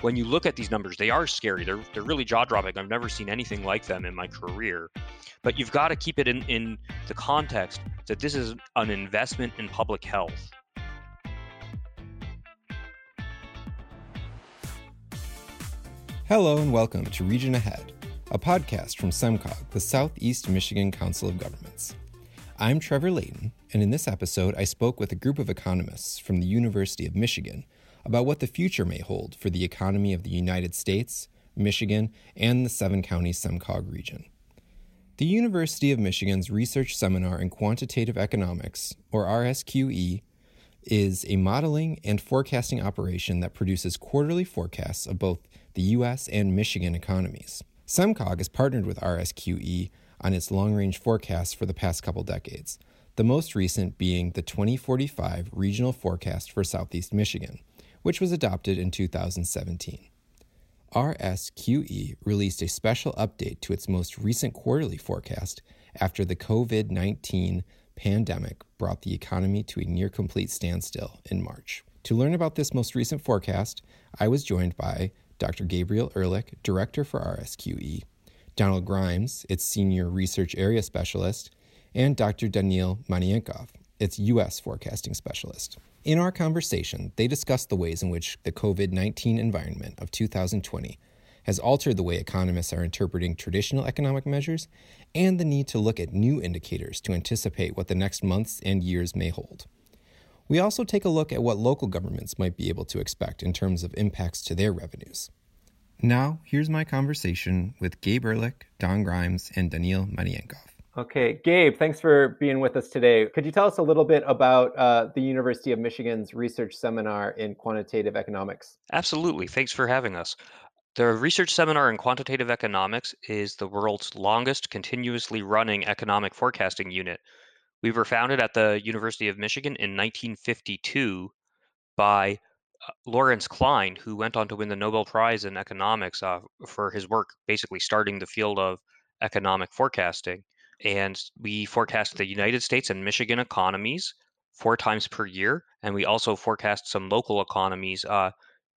when you look at these numbers, they are scary. They're they're really jaw dropping. I've never seen anything like them in my career. But you've got to keep it in, in the context that this is an investment in public health. Hello and welcome to Region Ahead, a podcast from SEMCOG, the Southeast Michigan Council of Governments. I'm Trevor Layton, and in this episode, I spoke with a group of economists from the University of Michigan about what the future may hold for the economy of the United States, Michigan, and the seven county SEMCOG region. The University of Michigan's Research Seminar in Quantitative Economics, or RSQE, is a modeling and forecasting operation that produces quarterly forecasts of both the U.S. and Michigan economies. SEMCOG has partnered with RSQE on its long range forecasts for the past couple decades, the most recent being the 2045 Regional Forecast for Southeast Michigan, which was adopted in 2017. RSQE released a special update to its most recent quarterly forecast after the COVID 19 pandemic brought the economy to a near complete standstill in March. To learn about this most recent forecast, I was joined by Dr. Gabriel Ehrlich, Director for RSQE, Donald Grimes, its Senior Research Area Specialist, and Dr. Daniil Manaenkov, its U.S. Forecasting Specialist. In our conversation, they discussed the ways in which the COVID 19 environment of 2020 has altered the way economists are interpreting traditional economic measures and the need to look at new indicators to anticipate what the next months and years may hold. We also take a look at what local governments might be able to expect in terms of impacts to their revenues. Now, here's my conversation with Gabe Ehrlich, Don Grimes, and Daniil Manaenkov. Okay, Gabe, thanks for being with us today. Could you tell us a little bit about uh, the University of Michigan's research seminar in quantitative economics? Absolutely. Thanks for having us. The Research Seminar in Quantitative Economics is the world's longest continuously running economic forecasting unit. We were founded at the University of Michigan in 1952 by uh, Lawrence Klein, who went on to win the Nobel Prize in economics uh, for his work basically starting the field of economic forecasting and we forecast the United States and Michigan economies four times per year, and we also forecast some local economies uh,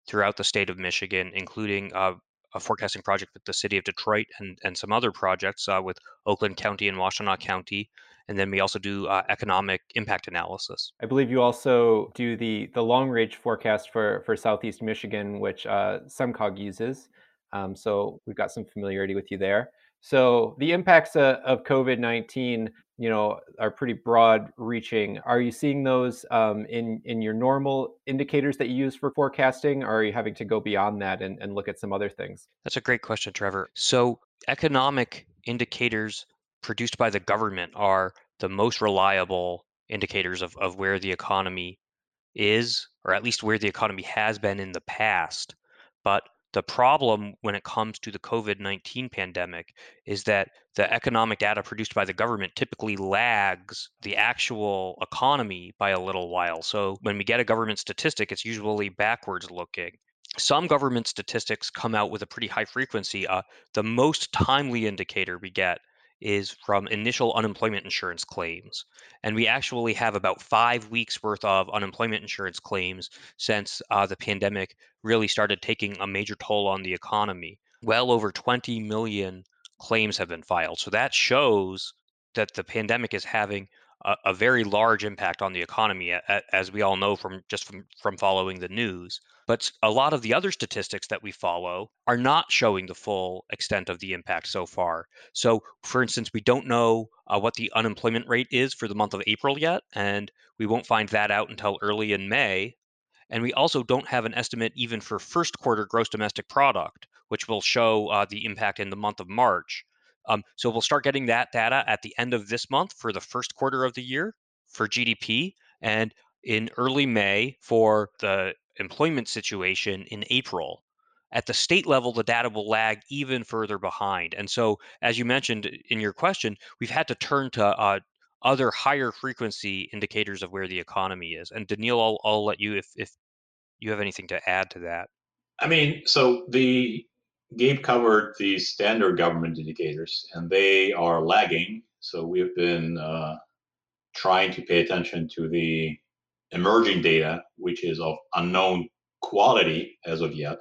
throughout the state of Michigan, including uh, a forecasting project with the city of Detroit and, and some other projects uh, with Oakland County and Washtenaw County. And then we also do uh, economic impact analysis. I believe you also do the the long range forecast for for Southeast Michigan, which uh, SEMCOG uses. Um, so we've got some familiarity with you there. So the impacts uh, of COVID nineteen, you know, are pretty broad reaching. Are you seeing those um, in in your normal indicators that you use for forecasting, or are you having to go beyond that and, and look at some other things? That's a great question, Trevor. So economic indicators produced by the government are the most reliable indicators of, of where the economy is, or at least where the economy has been in the past. But the problem when it comes to the COVID 19 pandemic is that the economic data produced by the government typically lags the actual economy by a little while. So when we get a government statistic, it's usually backwards looking. Some government statistics come out with a pretty high frequency. Uh, the most timely indicator we get is from initial unemployment insurance claims. And we actually have about five weeks worth of unemployment insurance claims since uh, the pandemic really started taking a major toll on the economy. Well over 20 million claims have been filed. So that shows that the pandemic is having a, very large impact on the economy, as we all know from just from, from following the news. But a lot of the other statistics that we follow are not showing the full extent of the impact so far. So, for instance, we don't know uh, what the unemployment rate is for the month of April yet, and we won't find that out until early in May. And we also don't have an estimate even for first quarter gross domestic product, which will show uh, the impact in the month of March. Um, so we'll start getting that data at the end of this month for the first quarter of the year for GDP, and in early May for the employment situation in April. At the state level, the data will lag even further behind. And so, as you mentioned in your question, we've had to turn to uh, other higher frequency indicators of where the economy is. And Daniil, I'll, I'll let you if, if you have anything to add to that. I mean, so the Gabe covered the standard government indicators, and they are lagging. So we've been uh, trying to pay attention to the emerging data, which is of unknown quality as of yet.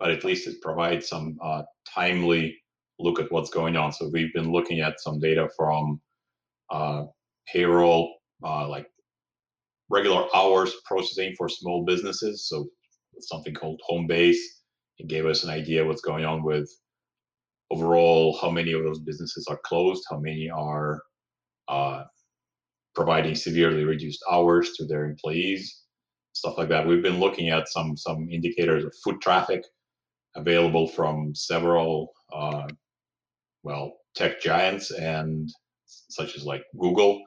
but at least it provides some uh, timely look at what's going on. So we've been looking at some data from uh, payroll, uh, like regular hours processing for small businesses. So something called Homebase. Gave us an idea what's going on with overall how many of those businesses are closed, how many are uh, providing severely reduced hours to their employees, stuff like that. We've been looking at some some indicators of foot traffic available from several uh, well tech giants and such as like Google,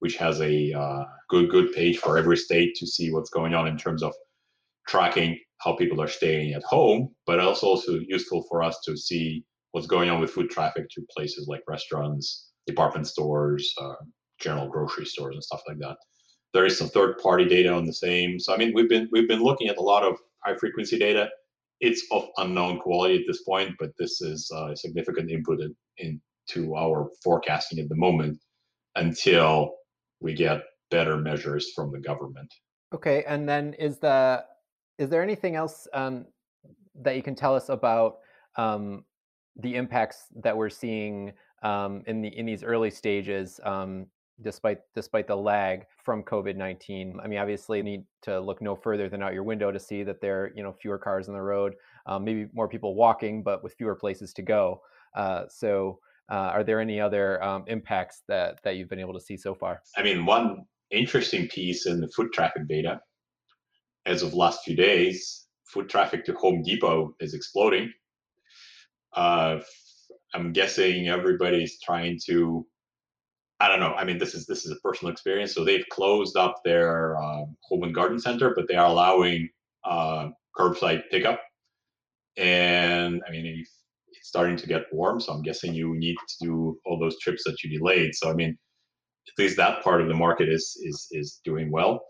which has a uh, good good page for every state to see what's going on in terms of tracking how people are staying at home, but also also useful for us to see what's going on with foot traffic to places like restaurants, department stores, uh, general grocery stores, and stuff like that. There is some third-party data on the same. So I mean, we've been we've been looking at a lot of high-frequency data. It's of unknown quality at this point, but this is uh, a significant input in, into our forecasting at the moment until we get better measures from the government. Okay, and then is the is there anything else um, that you can tell us about um, the impacts that we're seeing um, in the in these early stages, um, despite despite the lag from COVID nineteen. I mean, obviously, you need to look no further than out your window to see that there are you know fewer cars on the road, um, maybe more people walking, but with fewer places to go. Uh, so, uh, are there any other um, impacts that that you've been able to see so far? I mean, one interesting piece in the foot traffic data, as of last few days, foot traffic to Home Depot is exploding uh, I'm guessing everybody's trying to. I don't know. I mean, this is this is a personal experience. So they've closed up their uh, home and garden center, but they are allowing uh, curbside pickup. And I mean, it's starting to get warm, so I'm guessing you need to do all those trips that you delayed. So I mean, at least that part of the market is is is doing well.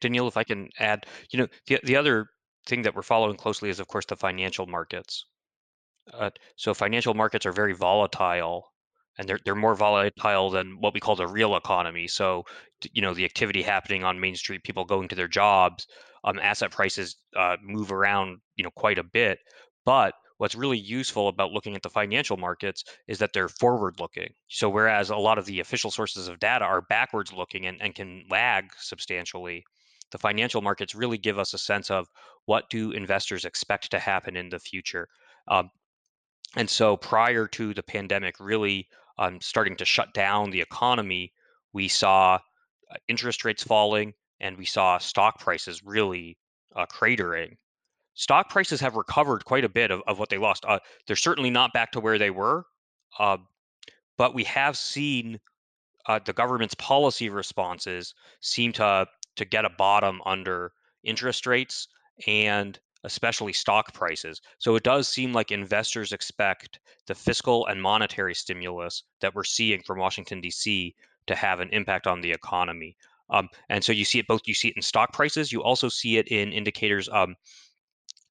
Daniil, if I can add, you know, the the other thing that we're following closely is, of course, the financial markets. Uh, so financial markets are very volatile, and they're they're more volatile than what we call the real economy. So, you know, the activity happening on Main Street, people going to their jobs, um, asset prices uh, move around, you know, quite a bit. But what's really useful about looking at the financial markets is that they're forward looking. So whereas a lot of the official sources of data are backwards looking and, and can lag substantially, the financial markets really give us a sense of what do investors expect to happen in the future. Um, and so prior to the pandemic really um, starting to shut down the economy, we saw uh, interest rates falling and we saw stock prices really uh, cratering. Stock prices have recovered quite a bit of, of what they lost. Uh, they're certainly not back to where they were, uh, but we have seen uh, the government's policy responses seem to to get a bottom under interest rates and especially stock prices. So it does seem like investors expect the fiscal and monetary stimulus that we're seeing from Washington, D.C. to have an impact on the economy. Um, and so you see it both, you see it in stock prices, you also see it in indicators um,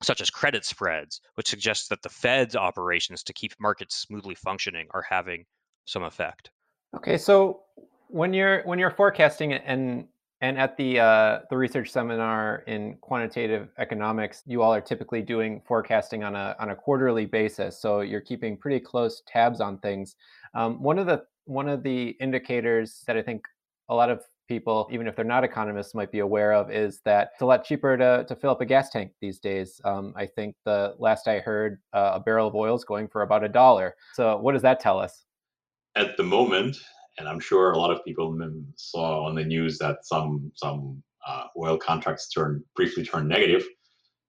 such as credit spreads, which suggests that the Fed's operations to keep markets smoothly functioning are having some effect. Okay, so when you're when you're forecasting and and at the uh, the research seminar in quantitative economics, you all are typically doing forecasting on a on a quarterly basis. So you're keeping pretty close tabs on things. Um, one of the one of the indicators that I think a lot of people, even if they're not economists, might be aware of is that it's a lot cheaper to, to fill up a gas tank these days. Um, I think the last I heard, uh, a barrel of oil is going for about a dollar. So what does that tell us? At the moment, and I'm sure a lot of people saw on the news that some some uh, oil contracts turned briefly turned negative.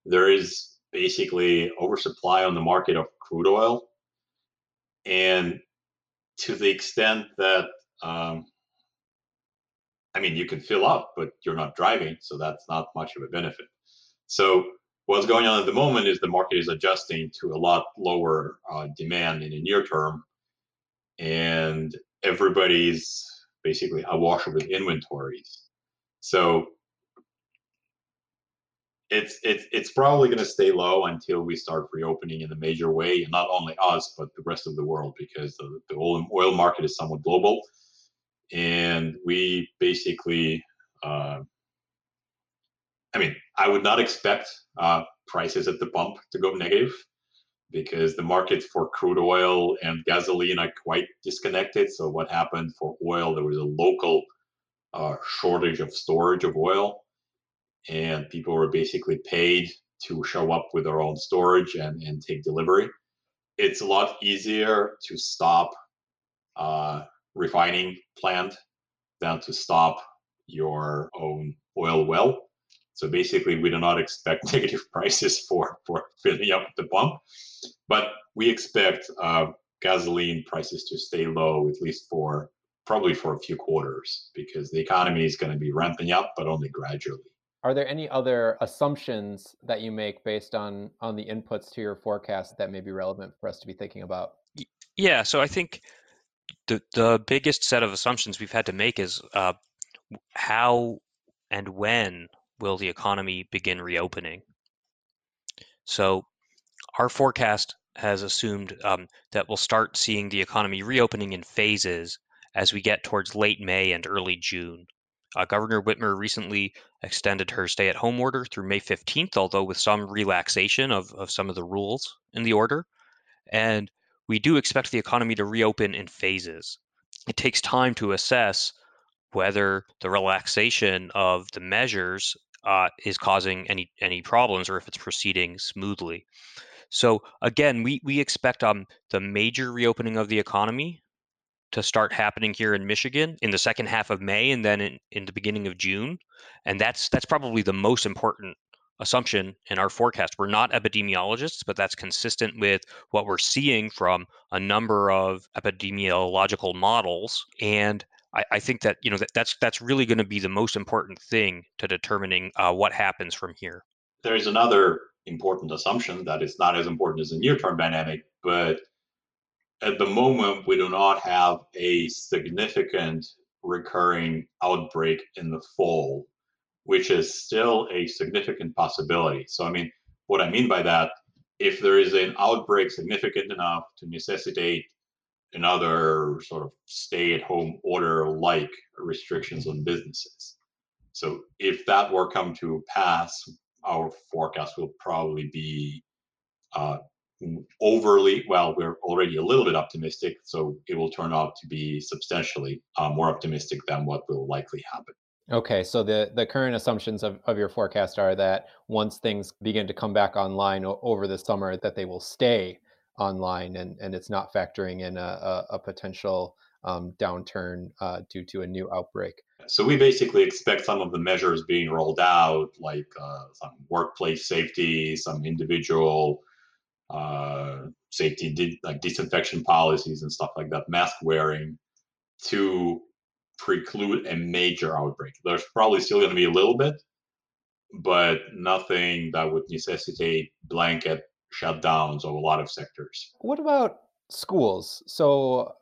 There is basically oversupply on the market of crude oil, and to the extent that um, I mean, you can fill up, but you're not driving, so that's not much of a benefit. So what's going on at the moment is the market is adjusting to a lot lower uh, demand in the near term, and everybody's basically awash with inventories. So it's it's it's probably going to stay low until we start reopening in a major way, and not only us but the rest of the world, because the, the oil oil market is somewhat global, and we basically. Uh, I mean, I would not expect uh, prices at the pump to go negative because the markets for crude oil and gasoline are quite disconnected. So what happened for oil? There was a local uh, shortage of storage of oil, and people were basically paid to show up with their own storage and, and take delivery. It's a lot easier to stop uh, refining plant than to stop your own oil well. So basically, we do not expect negative prices for for filling up the pump, but we expect uh, gasoline prices to stay low at least for probably for a few quarters because the economy is going to be ramping up, but only gradually. Are there any other assumptions that you make based on on the inputs to your forecast that may be relevant for us to be thinking about? Yeah, so I think the the biggest set of assumptions we've had to make is uh, how and when will the economy begin reopening. So our forecast has assumed um, that we'll start seeing the economy reopening in phases as we get towards late May and early June. Uh, Governor Whitmer recently extended her stay at home order through May 15th, although with some relaxation of, of some of the rules in the order. And we do expect the economy to reopen in phases. It takes time to assess whether the relaxation of the measures uh, is causing any any problems or if it's proceeding smoothly. So again, we we expect um, the major reopening of the economy to start happening here in Michigan in the second half of May and then in, in the beginning of June. And that's that's probably the most important assumption in our forecast. We're not epidemiologists, but that's consistent with what we're seeing from a number of epidemiological models. And I, I think that you know that, that's that's really going to be the most important thing to determining uh, what happens from here. There is another important assumption that is not as important as the near-term dynamic, but at the moment, we do not have a significant recurring outbreak in the fall, which is still a significant possibility. So, I mean, what I mean by that, if there is an outbreak significant enough to necessitate another sort of stay at home order like restrictions on businesses. So, if that were come to pass, our forecast will probably be uh, overly well we're already a little bit optimistic so it will turn out to be substantially uh, more optimistic than what will likely happen okay so the the current assumptions of, of your forecast are that once things begin to come back online o- over the summer that they will stay online and and it's not factoring in a, a, a potential um, downturn uh, due to a new outbreak. So we basically expect some of the measures being rolled out like uh, some workplace safety some individual uh, safety, di- like disinfection policies and stuff like that, mask wearing, to preclude a major outbreak. There's probably still going to be a little bit, but nothing that would necessitate blanket shutdowns of a lot of sectors. What about schools? So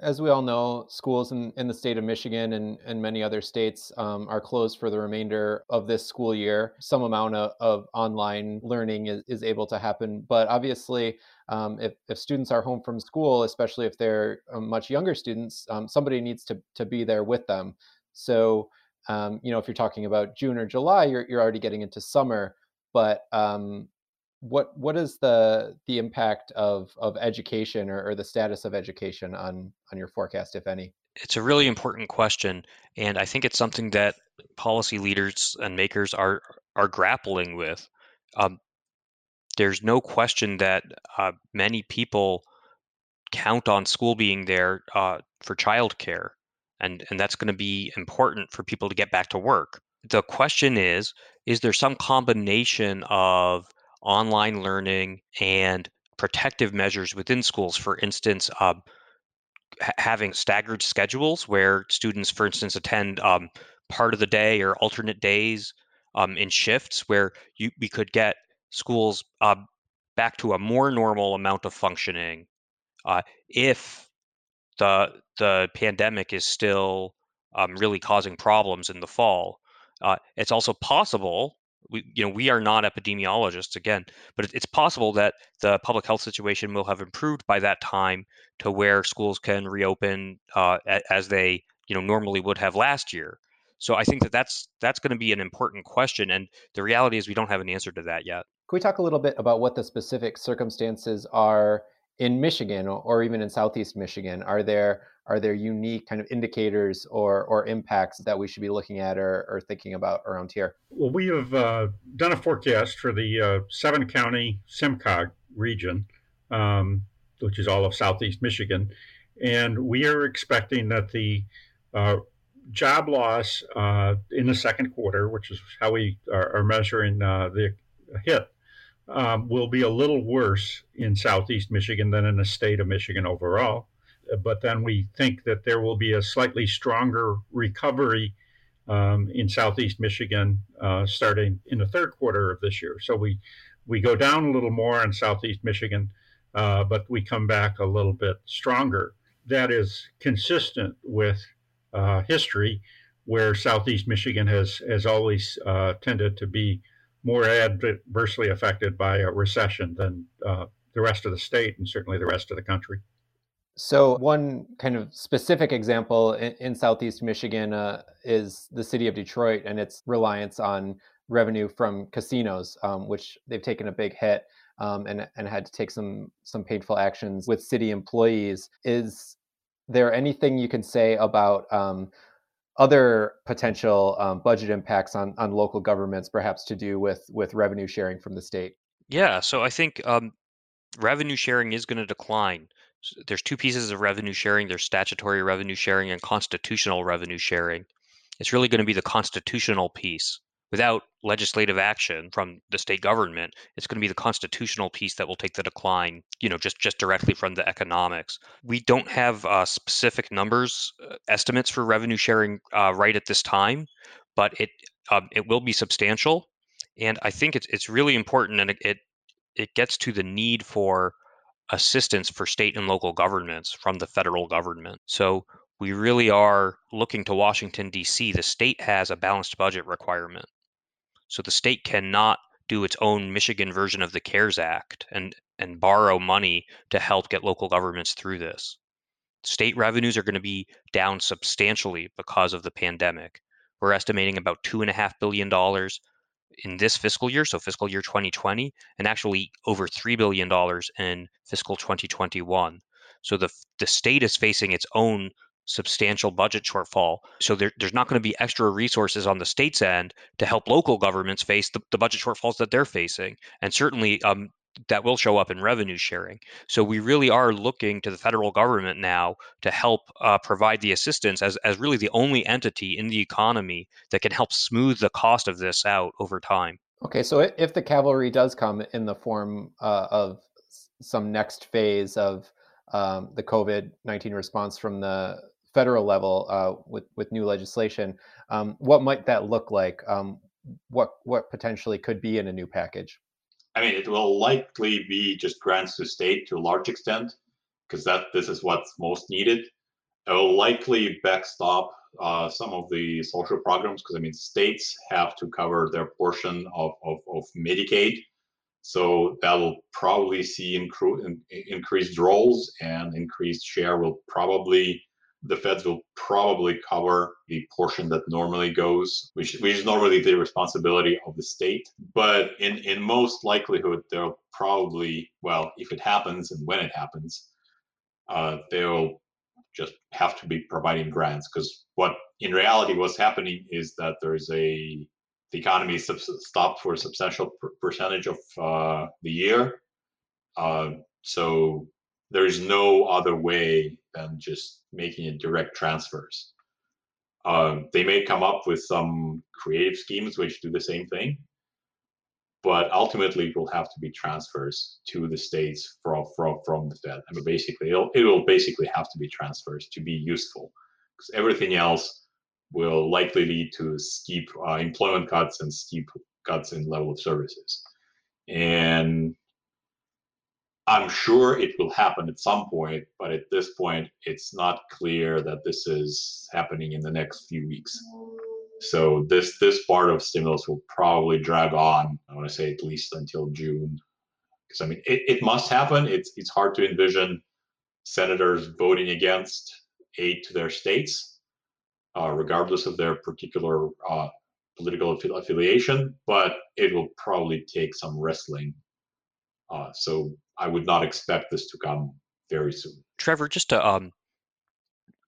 as we all know, schools in, in the state of Michigan and, and many other states um, are closed for the remainder of this school year. Some amount of, of online learning is, is able to happen. But obviously, um, if, if students are home from school, especially if they're um, much younger students, um, somebody needs to, to be there with them. So, um, you know, if you're talking about June or July, you're, you're already getting into summer. But um, what what is the the impact of of education or, or, the status of education on on your forecast if any? It's a really important question and i think it's something that policy leaders and makers are are grappling with. Um, there's no question that uh, many people count on school being there uh, for childcare and and that's going to be important for people to get back to work. The question is is there some combination of online learning and protective measures within schools. For instance, um, having staggered schedules where students, for instance, attend um, part of the day or alternate days um, in shifts, where you we could get schools uh, back to a more normal amount of functioning uh, if the the pandemic is still um, really causing problems in the fall. Uh, it's also possible we you know we are not epidemiologists again but it's possible that the public health situation will have improved by that time to where schools can reopen uh, as they you know normally would have last year. So i think that that's that's going to be an important question and the reality is we don't have an answer to that yet. Can we talk a little bit about what the specific circumstances are in Michigan or even in Southeast Michigan? Are there are there unique kind of indicators or or impacts that we should be looking at or, or thinking about around here? Well, we have uh, done a forecast for the uh, seven county SEMCOG region, um, which is all of Southeast Michigan, and we are expecting that the uh, job loss uh, in the second quarter, which is how we are, are measuring uh, the hit, um, will be a little worse in Southeast Michigan than in the state of Michigan overall. But then we think that there will be a slightly stronger recovery um, in Southeast Michigan uh, starting in the third quarter of this year. So we we go down a little more in Southeast Michigan, uh, but we come back a little bit stronger. That is consistent with uh, history, where Southeast Michigan has has always uh, tended to be more adversely affected by a recession than uh, the rest of the state and certainly the rest of the country. So, one kind of specific example in, in Southeast Michigan uh, is the city of Detroit and its reliance on revenue from casinos, um, which they've taken a big hit um, and, and had to take some some painful actions with city employees. Is there anything you can say about um, other potential um, budget impacts on on local governments, perhaps to do with with revenue sharing from the state? Yeah, so I think um, revenue sharing is going to decline. There's two pieces of revenue sharing. There's statutory revenue sharing and constitutional revenue sharing. It's really going to be the constitutional piece without legislative action from the state government, it's going to be the constitutional piece that will take the decline, you know, just just directly from the economics. We don't have uh, specific numbers uh, estimates for revenue sharing uh, right at this time, but it um, it will be substantial, and I think it's it's really important, and it, it it gets to the need for assistance for state and local governments from the federal government. So we really are looking to Washington, D.C. The state has a balanced budget requirement. So the state cannot do its own Michigan version of the CARES Act and and borrow money to help get local governments through this. State revenues are going to be down substantially because of the pandemic. We're estimating about two and a half billion dollars in this fiscal year, so fiscal year 2020, and actually over $3 billion in fiscal 2021. So the, the state is facing its own substantial budget shortfall. So there, there's not going to be extra resources on the state's end to help local governments face the, the budget shortfalls that they're facing. And certainly um, that will show up in revenue sharing. So we really are looking to the federal government now to help uh, provide the assistance as, as really the only entity in the economy that can help smooth the cost of this out over time. Okay, so if the cavalry does come in the form uh, of some next phase of um, the COVID 19 response from the federal level uh, with with new legislation. Um, what might that look like? Um, what what potentially could be in a new package? I mean, it will likely be just grants to state to a large extent, because that this is what's most needed. It will likely backstop uh, some of the social programs, because I mean, states have to cover their portion of, of, of Medicaid. So that will probably see incre- increased rolls and increased share will probably the feds will probably cover the portion that normally goes, which, which is normally the responsibility of the state. But in, in most likelihood, they'll probably, well, if it happens and when it happens, uh, they'll just have to be providing grants because what in reality what's happening is that there's a the economy is stopped for a substantial percentage of uh, the year. Uh, so there is no other way than just making it direct transfers. Um, they may come up with some creative schemes which do the same thing, but ultimately it will have to be transfers to the states from from from the Fed. I mean, basically, it'll, it will basically have to be transfers to be useful, because everything else will likely lead to steep uh, employment cuts and steep cuts in level of services. And I'm sure it will happen at some point, but at this point, it's not clear that this is happening in the next few weeks. So this this part of stimulus will probably drag on. I want to say at least until June, because I mean it, it must happen. It's it's hard to envision senators voting against aid to their states, uh, regardless of their particular uh, political affiliation, but it will probably take some wrestling. Uh, so I would not expect this to come very soon. Trevor, just to um,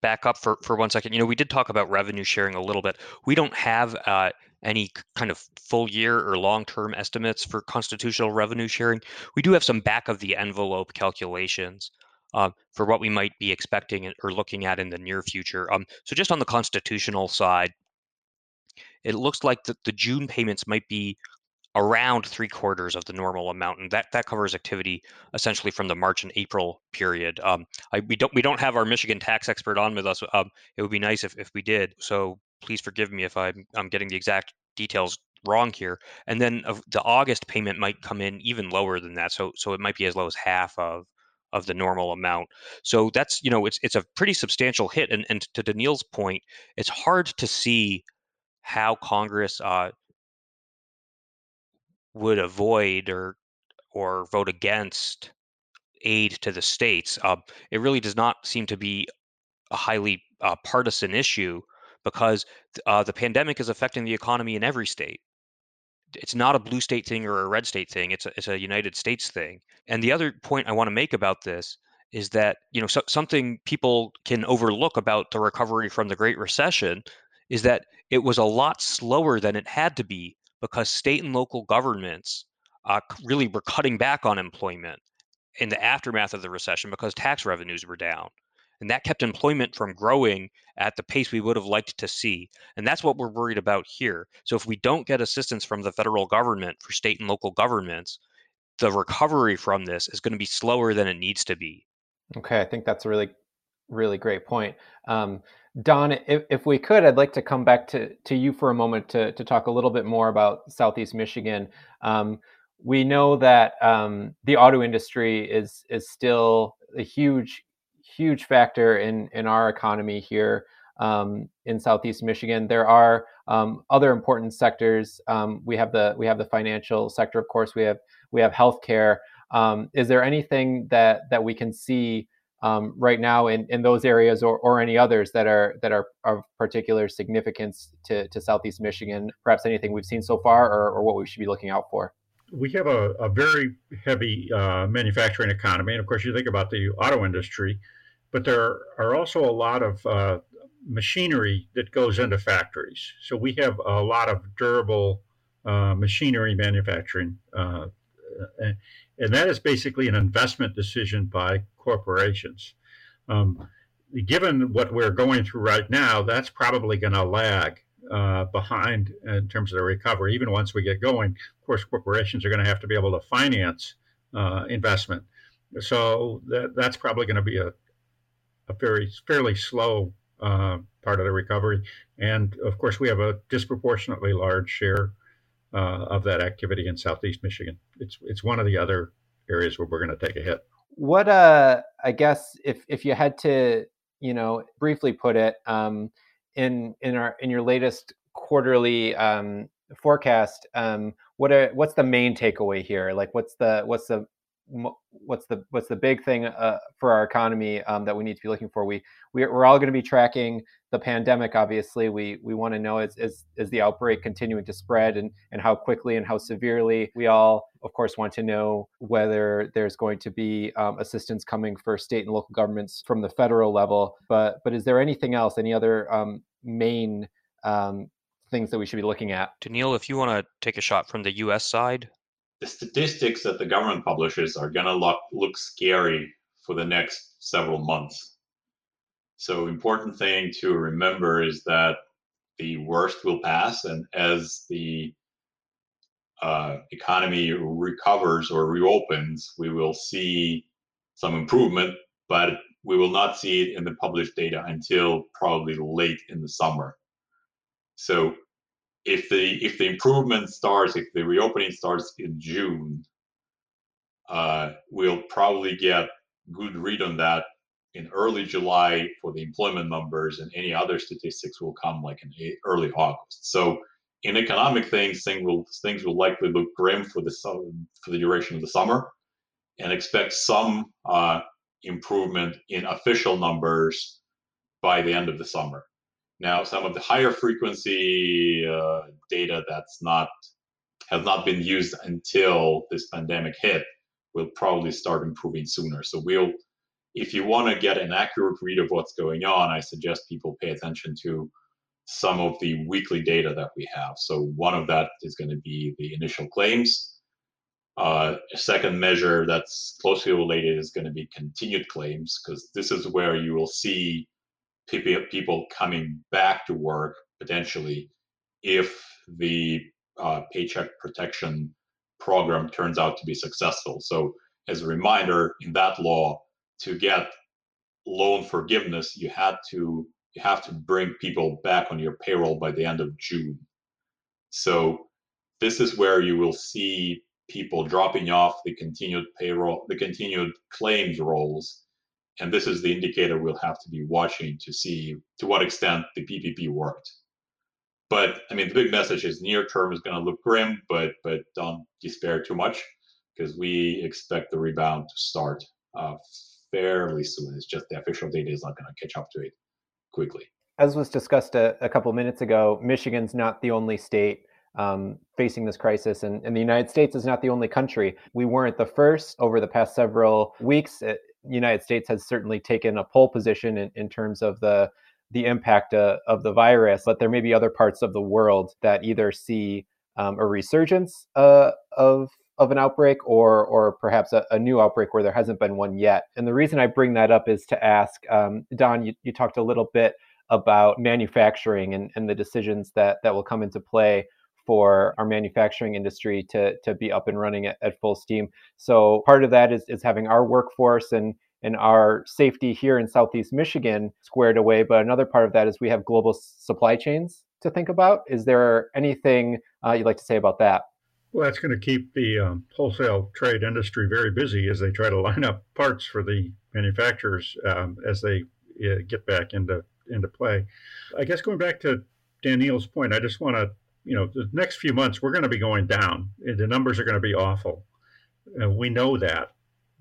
back up for, for one second, you know, we did talk about revenue sharing a little bit. We don't have uh, any kind of full year or long term estimates for constitutional revenue sharing. We do have some back of the envelope calculations. Uh, for what we might be expecting or looking at in the near future. Um, so, just on the constitutional side, it looks like the, the June payments might be around three quarters of the normal amount, and that that covers activity essentially from the March and April period. Um, I, we don't we don't have our Michigan tax expert on with us. Um, it would be nice if, if we did. So please forgive me if I'm I'm getting the exact details wrong here. And then the August payment might come in even lower than that. So so it might be as low as half of of the normal amount. So that's you know it's it's a pretty substantial hit. And and to Daniil's point, it's hard to see how Congress uh, would avoid or or vote against aid to the states. Uh, it really does not seem to be a highly uh, partisan issue because uh, the pandemic is affecting the economy in every state. It's not a blue state thing or a red state thing. It's a, it's a United States thing. And the other point I want to make about this is that you know so, something people can overlook about the recovery from the Great Recession is that it was a lot slower than it had to be because state and local governments uh, really were cutting back on employment in the aftermath of the recession because tax revenues were down. And that kept employment from growing at the pace we would have liked to see. And that's what we're worried about here. So if we don't get assistance from the federal government for state and local governments, the recovery from this is going to be slower than it needs to be. Okay, I think that's a really, really great point. Um, Don, if, if we could, I'd like to come back to, to you for a moment to, to talk a little bit more about Southeast Michigan. Um, we know that um, the auto industry is is still a huge, huge factor in in our economy here um, in Southeast Michigan. There are um, other important sectors. Um, we have the we have the financial sector, of course. We have we have healthcare. Um, is there anything that that we can see um, right now in, in those areas or, or any others that are that are of particular significance to, to Southeast Michigan? Perhaps anything we've seen so far or, or what we should be looking out for? We have a, a very heavy uh, manufacturing economy. And of course, you think about the auto industry, but there are also a lot of uh, machinery that goes into factories. So we have a lot of durable uh, machinery manufacturing. Uh, and, that is basically an investment decision by corporations. Um, given what we're going through right now, that's probably going to lag uh, behind in terms of the recovery. Even once we get going, of course, corporations are going to have to be able to finance uh, investment. So that, that's probably going to be a, a very fairly slow uh, part of the recovery. And of course, we have a disproportionately large share uh, of that activity in Southeast Michigan. It's it's one of the other areas where we're going to take a hit. What uh, I guess if if you had to, you know, briefly put it, um, in in our in your latest quarterly um, forecast, um, what are what's the main takeaway here? Like, what's the what's the what's the what's the big thing uh, for our economy um, that we need to be looking for? We, we are all going to be tracking the pandemic. Obviously, we we want to know is, is is the outbreak continuing to spread and and how quickly and how severely. We all, of course, want to know whether there's going to be um, assistance coming for state and local governments from the federal level. But but is there anything else? Any other um, main um, things that we should be looking at? Daniil, if you want to take a shot from the U.S. side the statistics that the government publishes are going to look, look scary for the next several months. So important thing to remember is that the worst will pass, and as the uh, economy recovers or reopens, we will see some improvement, but we will not see it in the published data until probably late in the summer. So if the if the improvement starts, if the reopening starts in June, uh, we'll probably get good read on that in early July for the employment numbers, and any other statistics will come like in early August. So in economic things, things will things will likely look grim for the for the duration of the summer, and expect some uh, improvement in official numbers by the end of the summer. Now, some of the higher frequency uh, data that's not has not been used until this pandemic hit will probably start improving sooner. So we'll, if you want to get an accurate read of what's going on, I suggest people pay attention to some of the weekly data that we have. So one of that is going to be the initial claims. Uh, a second measure that's closely related is going to be continued claims because this is where you will see people coming back to work potentially if the uh, paycheck protection program turns out to be successful. So, as a reminder, in that law, to get loan forgiveness, you had to you have to bring people back on your payroll by the end of June. So, this is where you will see people dropping off the continued payroll, the continued claims rolls. And this is the indicator we'll have to be watching to see to what extent the PPP worked. But I mean, the big message is near term is going to look grim, but but don't despair too much because we expect the rebound to start uh, fairly soon. It's just the official data is not going to catch up to it quickly. As was discussed a, a couple minutes ago, Michigan's not the only state um, facing this crisis, and, and, the United States is not the only country. We weren't the first over the past several weeks. It, the United States has certainly taken a pole position in, in terms of the the impact uh, of the virus, but there may be other parts of the world that either see um, a resurgence uh, of of an outbreak or or perhaps a, a, new outbreak where there hasn't been one yet. And the reason I bring that up is to ask um, Don. You, you talked a little bit about manufacturing and, and the decisions that that will come into play for our manufacturing industry to to be up and running at, at full steam. So part of that is is having our workforce and and our safety here in Southeast Michigan squared away. But another part of that is we have global supply chains to think about. Is there anything uh, you'd like to say about that? Well, that's going to keep the um, wholesale trade industry very busy as they try to line up parts for the manufacturers um, as they uh, get back into into play. I guess going back to Daniil's point, I just want to you know, the next few months we're going to be going down. The numbers are going to be awful. We know that.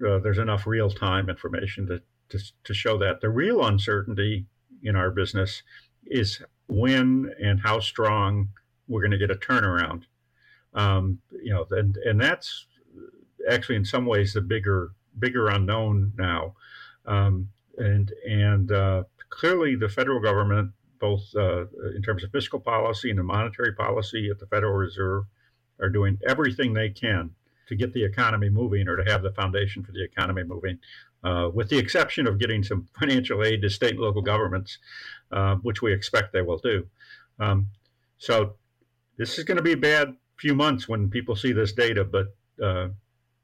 Uh, there's enough real time information to, to, to show that. The real uncertainty in our business is when and how strong we're going to get a turnaround. Um, you know, and and that's actually in some ways the bigger bigger unknown now. Um, and and uh, clearly the federal government both uh, in terms of fiscal policy and the monetary policy at the Federal Reserve, are doing everything they can to get the economy moving or to have the foundation for the economy moving, uh, with the exception of getting some financial aid to state and local governments, uh, which we expect they will do. Um, so this is going to be a bad few months when people see this data, but uh,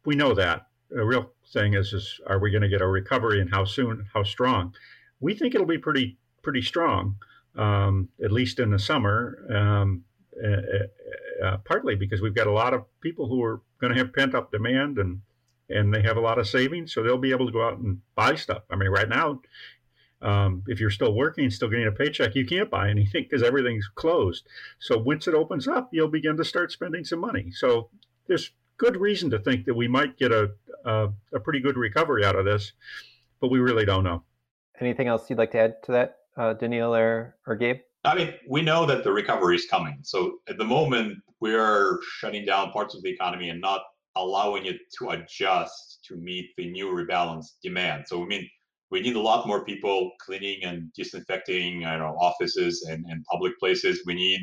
we know that. The real thing is, is are we going to get a recovery and how soon, how strong? We think it'll be pretty pretty strong um, at least in the summer, um, uh, uh, partly because we've got a lot of people who are going to have pent up demand and and they have a lot of savings, so they'll be able to go out and buy stuff. I mean, right now, um, if you're still working, still getting a paycheck, you can't buy anything because everything's closed. So once it opens up, you'll begin to start spending some money. So there's good reason to think that we might get a, a, a pretty good recovery out of this, but we really don't know. Anything else you'd like to add to that? Uh, Daniil or, or Gabe? I mean, we know that the recovery is coming. So at the moment, we're shutting down parts of the economy and not allowing it to adjust to meet the new rebalanced demand. So I mean, we need a lot more people cleaning and disinfecting I know, offices and, and public places. We need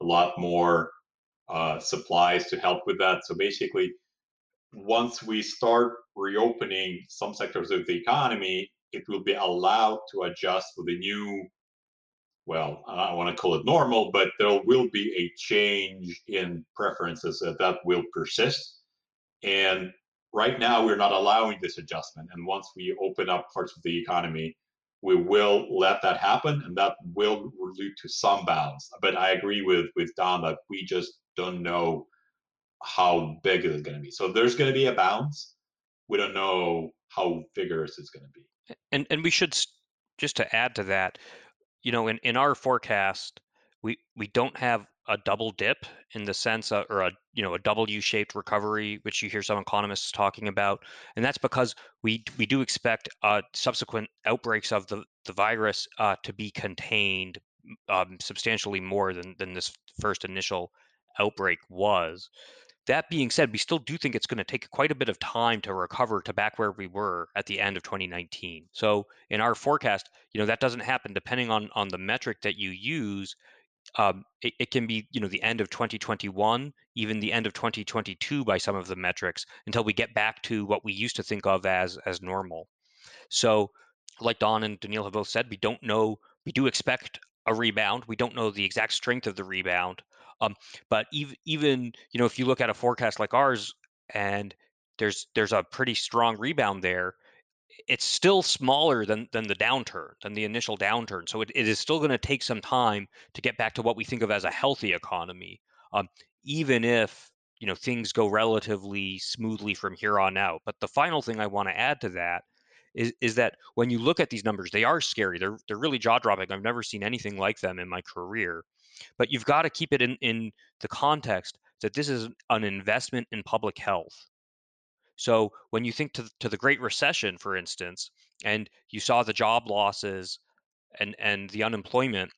a lot more uh, supplies to help with that. So basically, once we start reopening some sectors of the economy, it will be allowed to adjust for the new well i don't want to call it normal but there will be a change in preferences that, that will persist. And right now we're not allowing this adjustment. And once we open up parts of the economy we will let that happen and that will lead to some bounce but i agree with with don that we just don't know how big it's going to be. So there's going to be a bounce we don't know how vigorous it's going to be and and we should just to add to that, you know, in in our forecast, we we don't have a double dip in the sense of, or a you know a W-shaped recovery, which you hear some economists talking about, and that's because we we do expect uh, subsequent outbreaks of the the virus uh, to be contained um, substantially more than than this first initial outbreak was. That being said, we still do think it's going to take quite a bit of time to recover to back where we were at the end of 2019. So in our forecast, you know that doesn't happen depending on on the metric that you use. Um, it, it can be you know the end of 2021, even the end of 2022 by some of the metrics until we get back to what we used to think of as as normal. So like Don and Daniil have both said, we don't know. We do expect a rebound. We don't know the exact strength of the rebound. Um, but even even you know if you look at a forecast like ours and there's there's a pretty strong rebound there, it's still smaller than than the downturn than the initial downturn. So it, it is still going to take some time to get back to what we think of as a healthy economy. Um, even if you know things go relatively smoothly from here on out. But the final thing I want to add to that is is that when you look at these numbers, they are scary. They're they're really jaw dropping. I've never seen anything like them in my career. But you've got to keep it in in the context that this is an investment in public health. So when you think to to the Great Recession, for instance, and you saw the job losses and and the unemployment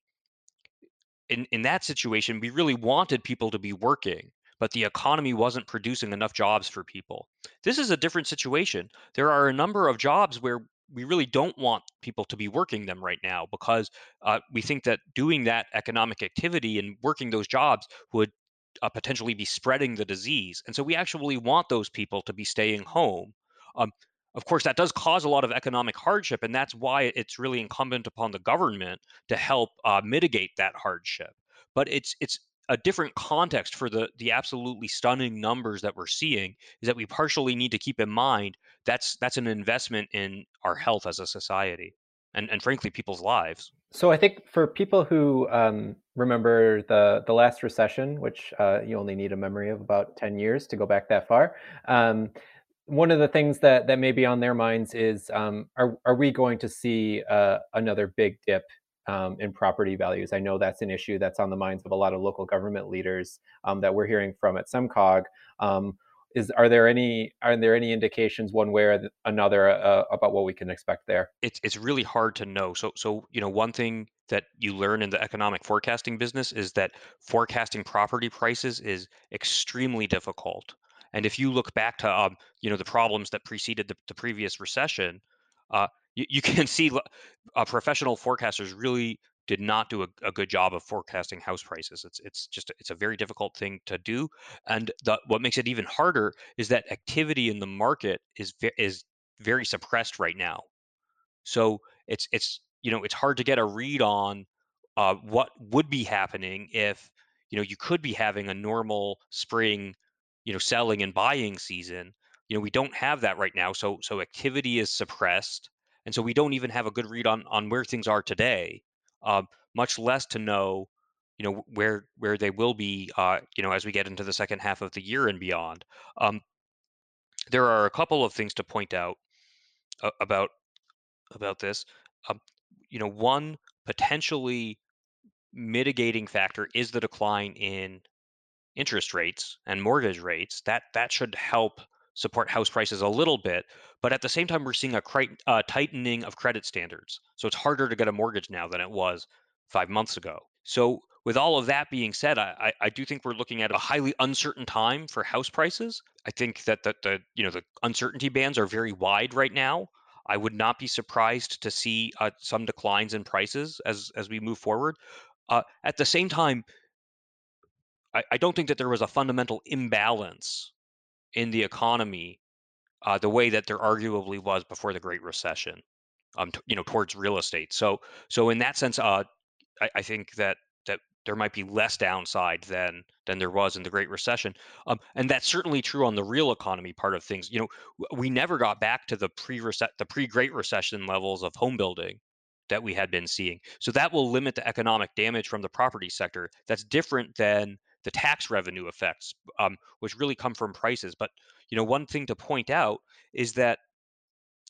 in in that situation, we really wanted people to be working but the economy wasn't producing enough jobs for people. This is a different situation. There are a number of jobs where we really don't want people to be working them right now because uh, we think that doing that economic activity and working those jobs would uh, potentially be spreading the disease. And so we actually want those people to be staying home. Um, of course, that does cause a lot of economic hardship, and that's why it's really incumbent upon the government to help uh, mitigate that hardship. But it's it's a different context for the the absolutely stunning numbers that we're seeing is that we partially need to keep in mind that's that's an investment in our health as a society and and frankly people's lives. So i think for people who um, remember the the last recession which uh, you only need a memory of about 10 years to go back that far um, one of the things that that may be on their minds is um, are, are we going to see uh, another big dip um, in property values. I know that's an issue that's on the minds of a lot of local government leaders um, that we're hearing from at SEMCOG. Um, is are there any are there any indications one way or another uh, about what we can expect there? It's it's really hard to know. So so you know one thing that you learn in the economic forecasting business is that forecasting property prices is extremely difficult. And if you look back to um, you know the problems that preceded the, the previous recession, uh, you, you can see uh, professional forecasters really did not do a, a, good job of forecasting house prices. It's it's just it's a very difficult thing to do, and the, what makes it even harder is that activity in the market is is very suppressed right now. So it's it's you know it's hard to get a read on uh, what would be happening if you know you could be having a normal spring you know selling and buying season. You know we don't have that right now, so so activity is suppressed and so we don't even have a good read on on where things are today, uh, much less to know, you know, where where they will be, uh, you know, as we get into the second half of the year and beyond. Um, there are a couple of things to point out uh, about about this. Um, you know, one potentially mitigating factor is the decline in interest rates and mortgage rates. That that should help support house prices a little bit, but at the same time, we're seeing a uh, tightening of credit standards. So it's harder to get a mortgage now than it was five months ago. So with all of that being said, I, I do think we're looking at a highly uncertain time for house prices. I think that the, the you know the uncertainty bands are very wide right now. I would not be surprised to see uh, some declines in prices as as we move forward. Uh, at the same time, I, I don't think that there was a fundamental imbalance in the economy uh, the way that there arguably was before the Great Recession, um, t- you know, towards real estate. So, so in that sense, uh, I, I think that that there might be less downside than than there was in the Great Recession, um, and that's certainly true on the real economy part of things. You know, we never got back to the pre the pre Great Recession levels of home building that we had been seeing. So that will limit the economic damage from the property sector. That's different than the tax revenue effects, um, which really come from prices. But you know, one thing to point out is that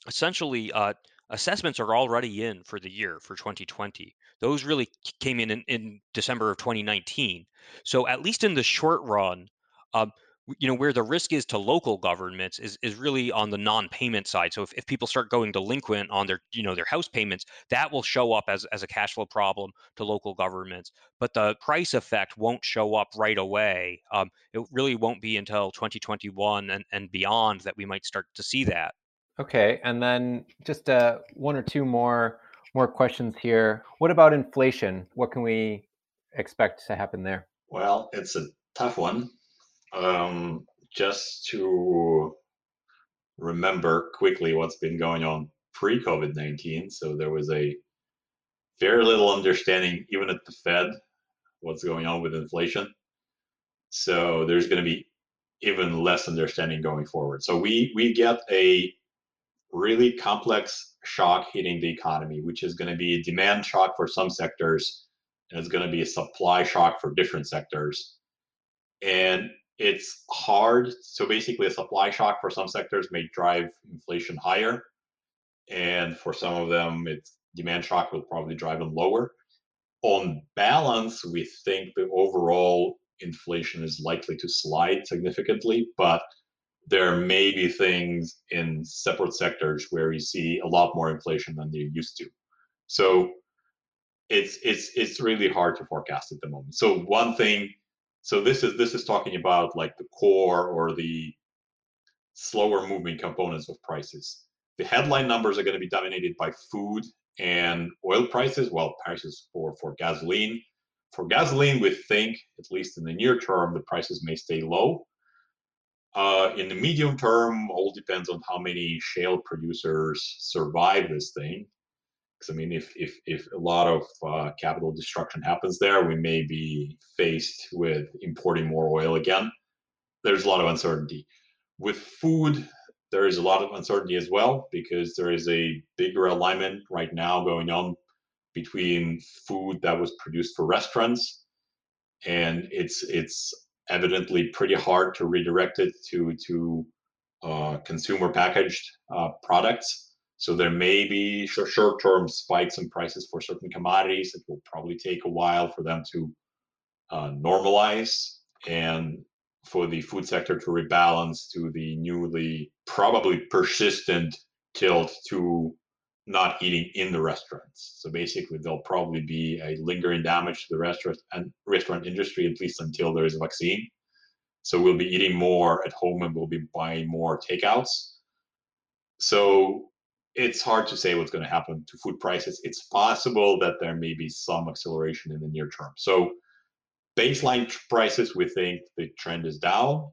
essentially uh, assessments are already in for the year for 2020. Those really came in, in in, December of 2019. So at least in the short run, um, you know where the risk is to local governments is is really on the non-payment side. So if, if people start going delinquent on their you know their house payments that will show up as, as a cash flow problem to local governments. But the price effect won't show up right away. Um, it really won't be until 2021 and, and beyond that we might start to see that. Okay and then just uh, one or two more more questions here. What about inflation? What can we expect to happen there? Well it's a tough one um, just to remember quickly what's been going on pre COVID 19. So there was a very little understanding, even at the Fed, what's going on with inflation. So there's going to be even less understanding going forward. So we we get a really complex shock hitting the economy, which is going to be a demand shock for some sectors, and it's going to be a supply shock for different sectors. And it's hard. So basically, a supply shock for some sectors may drive inflation higher, and for some of them, it's demand shock will probably drive them lower. On balance, we think the overall inflation is likely to slide significantly, but there may be things in separate sectors where you see a lot more inflation than they're used to. So it's it's it's really hard to forecast at the moment. So one thing so this is this is talking about like the core or the slower moving components of prices. The headline numbers are going to be dominated by food and oil prices, well, prices for, for gasoline. For gasoline, we think, at least in the near term, the prices may stay low. Uh, in the medium term, all depends on how many shale producers survive this thing. I mean, if if if a lot of uh, capital destruction happens there, we may be faced with importing more oil again. There's a lot of uncertainty. With food, there is a lot of uncertainty as well because there is a bigger alignment right now going on between food that was produced for restaurants, and it's it's evidently pretty hard to redirect it to to uh, consumer packaged uh, products so there may be short-term spikes in prices for certain commodities. It will probably take a while for them to uh, normalize and for the food sector to rebalance to the newly probably persistent tilt to not eating in the restaurants. So basically, there'll probably be a lingering damage to the restaurant and restaurant industry at least until there is a vaccine. So we'll be eating more at home and we'll be buying more takeouts. So it's hard to say what's going to happen to food prices. It's possible that there may be some acceleration in the near term. So, baseline prices, we think the trend is down.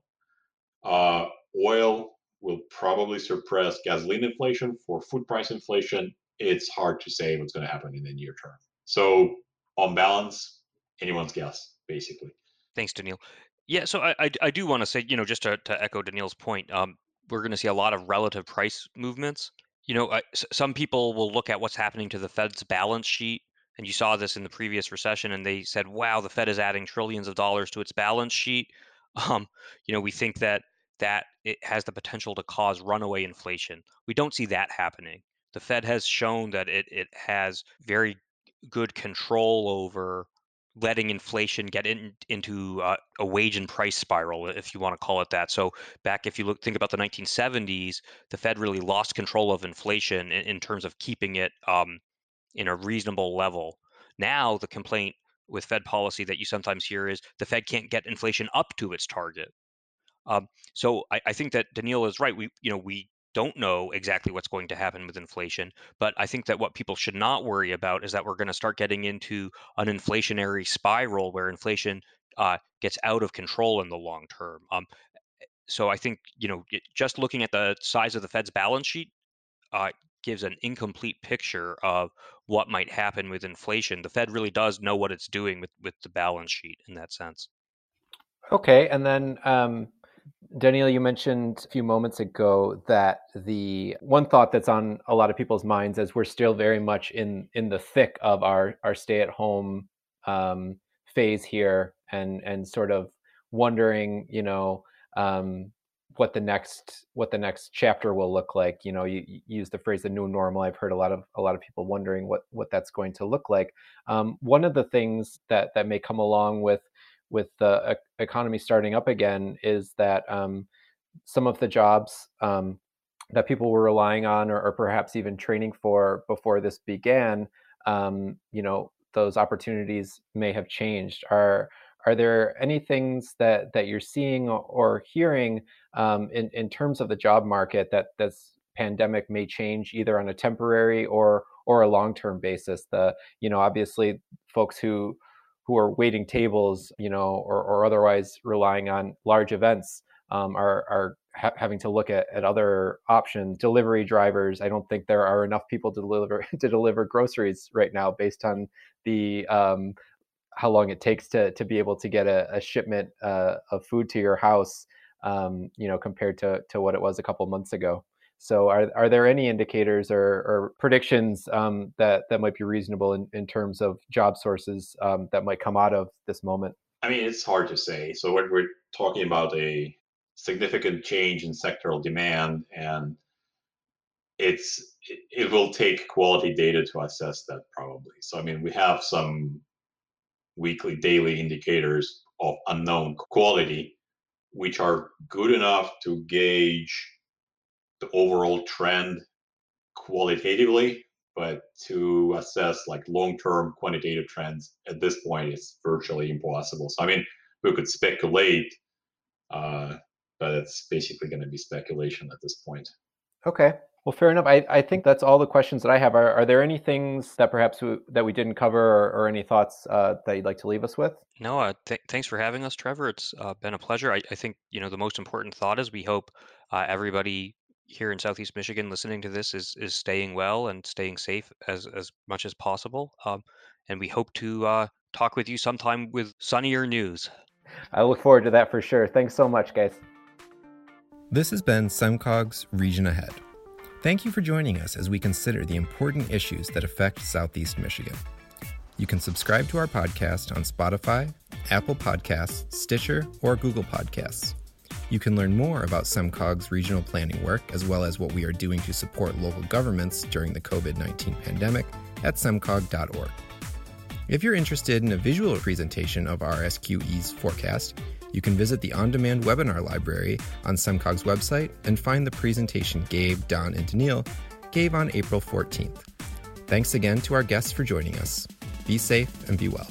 Uh, oil will probably suppress gasoline inflation. For food price inflation, it's hard to say what's going to happen in the near term. So, on balance, anyone's guess, basically. Thanks, Daniil. Yeah, so I, I, I do want to say, you know, just to, to echo Daniil's point, um, we're going to see a lot of relative price movements you know, some people will look at what's happening to the Fed's balance sheet, and you saw this in the previous recession, and they said, "Wow, the Fed is adding trillions of dollars to its balance sheet." Um, you know, we think that that it has the potential to cause runaway inflation. We don't see that happening. The Fed has shown that it it has very good control over letting inflation get in, into uh, a wage and price spiral, if you want to call it that. So back, if you look, think about the 1970s, the Fed really lost control of inflation in, in terms of keeping it um, in a reasonable level. Now the complaint with Fed policy that you sometimes hear is the Fed can't get inflation up to its target. Um, so I, I, think that Daniil is right. We, you know, we don't know exactly what's going to happen with inflation. But I think that what people should not worry about is that we're going to start getting into an inflationary spiral where inflation uh, gets out of control in the long term. Um, so I think you know just looking at the size of the Fed's balance sheet uh, gives an incomplete picture of what might happen with inflation. The Fed really does know what it's doing with with the balance sheet in that sense. Okay, and then um, Daniil, you mentioned a few moments ago that the one thought that's on a lot of people's minds as we're still very much in in the thick of our our stay at home um, phase here, and and sort of wondering, you know, um, what the next what the next chapter will look like. You know, you, you, use the phrase the new normal. I've heard a lot of a lot of people wondering what what that's going to look like. Um, one of the things that that may come along with with the economy starting up again is that um, some of the jobs um, that people were relying on or, or, perhaps even training for before this began, um, you know, those opportunities may have changed. Are are there any things that that you're seeing or hearing um, in in terms of the job market that this pandemic may change either on a temporary or or a long term basis? The you know obviously folks who who are waiting tables, you know, or, or otherwise relying on large events um, are are ha- having to look at, at other options. Delivery drivers, I don't think there are enough people to deliver to deliver groceries right now, based on the um, how long it takes to to be able to get a, a shipment uh, of food to your house. Um, you know, compared to to what it was a couple months ago. So, are are there any indicators or, or predictions um, that that might be reasonable in, in terms of job sources um, that might come out of this moment? I mean, it's hard to say. So, what we're talking about a significant change in sectoral demand, and it's it, it will take quality data to assess that probably. So, I mean, we have some weekly, daily indicators of unknown quality, which are good enough to gauge the overall trend qualitatively, but to assess like long-term quantitative trends at this point is virtually impossible. So I mean, we could speculate, uh, but it's basically going to be speculation at this point. Okay. Well, fair enough. I, I think that's all the questions that I have. Are, are there any things that perhaps we, that we didn't cover or, or any thoughts uh, that you'd like to leave us with? No, uh, th- thanks for having us, Trevor. It's uh, been a pleasure. I, I, think, you know, the most important thought is we hope uh, everybody here in Southeast Michigan listening to this is is staying well and staying safe as as much as possible. Um, and we hope to uh, talk with you sometime with sunnier news. I look forward to that for sure. Thanks so much, guys. This has been SEMCOG's Region Ahead. Thank you for joining us as we consider the important issues that affect Southeast Michigan. You can subscribe to our podcast on Spotify, Apple Podcasts, Stitcher, or Google Podcasts. You can learn more about SEMCOG's regional planning work, as well as what we are doing to support local governments during the COVID 19 pandemic, at semcog.org. If you're interested in a visual presentation of RSQE's forecast, you can visit the on demand webinar library on SEMCOG's website and find the presentation Gabe, Don, and Daniil gave on April 14th. Thanks again to our guests for joining us. Be safe and be well.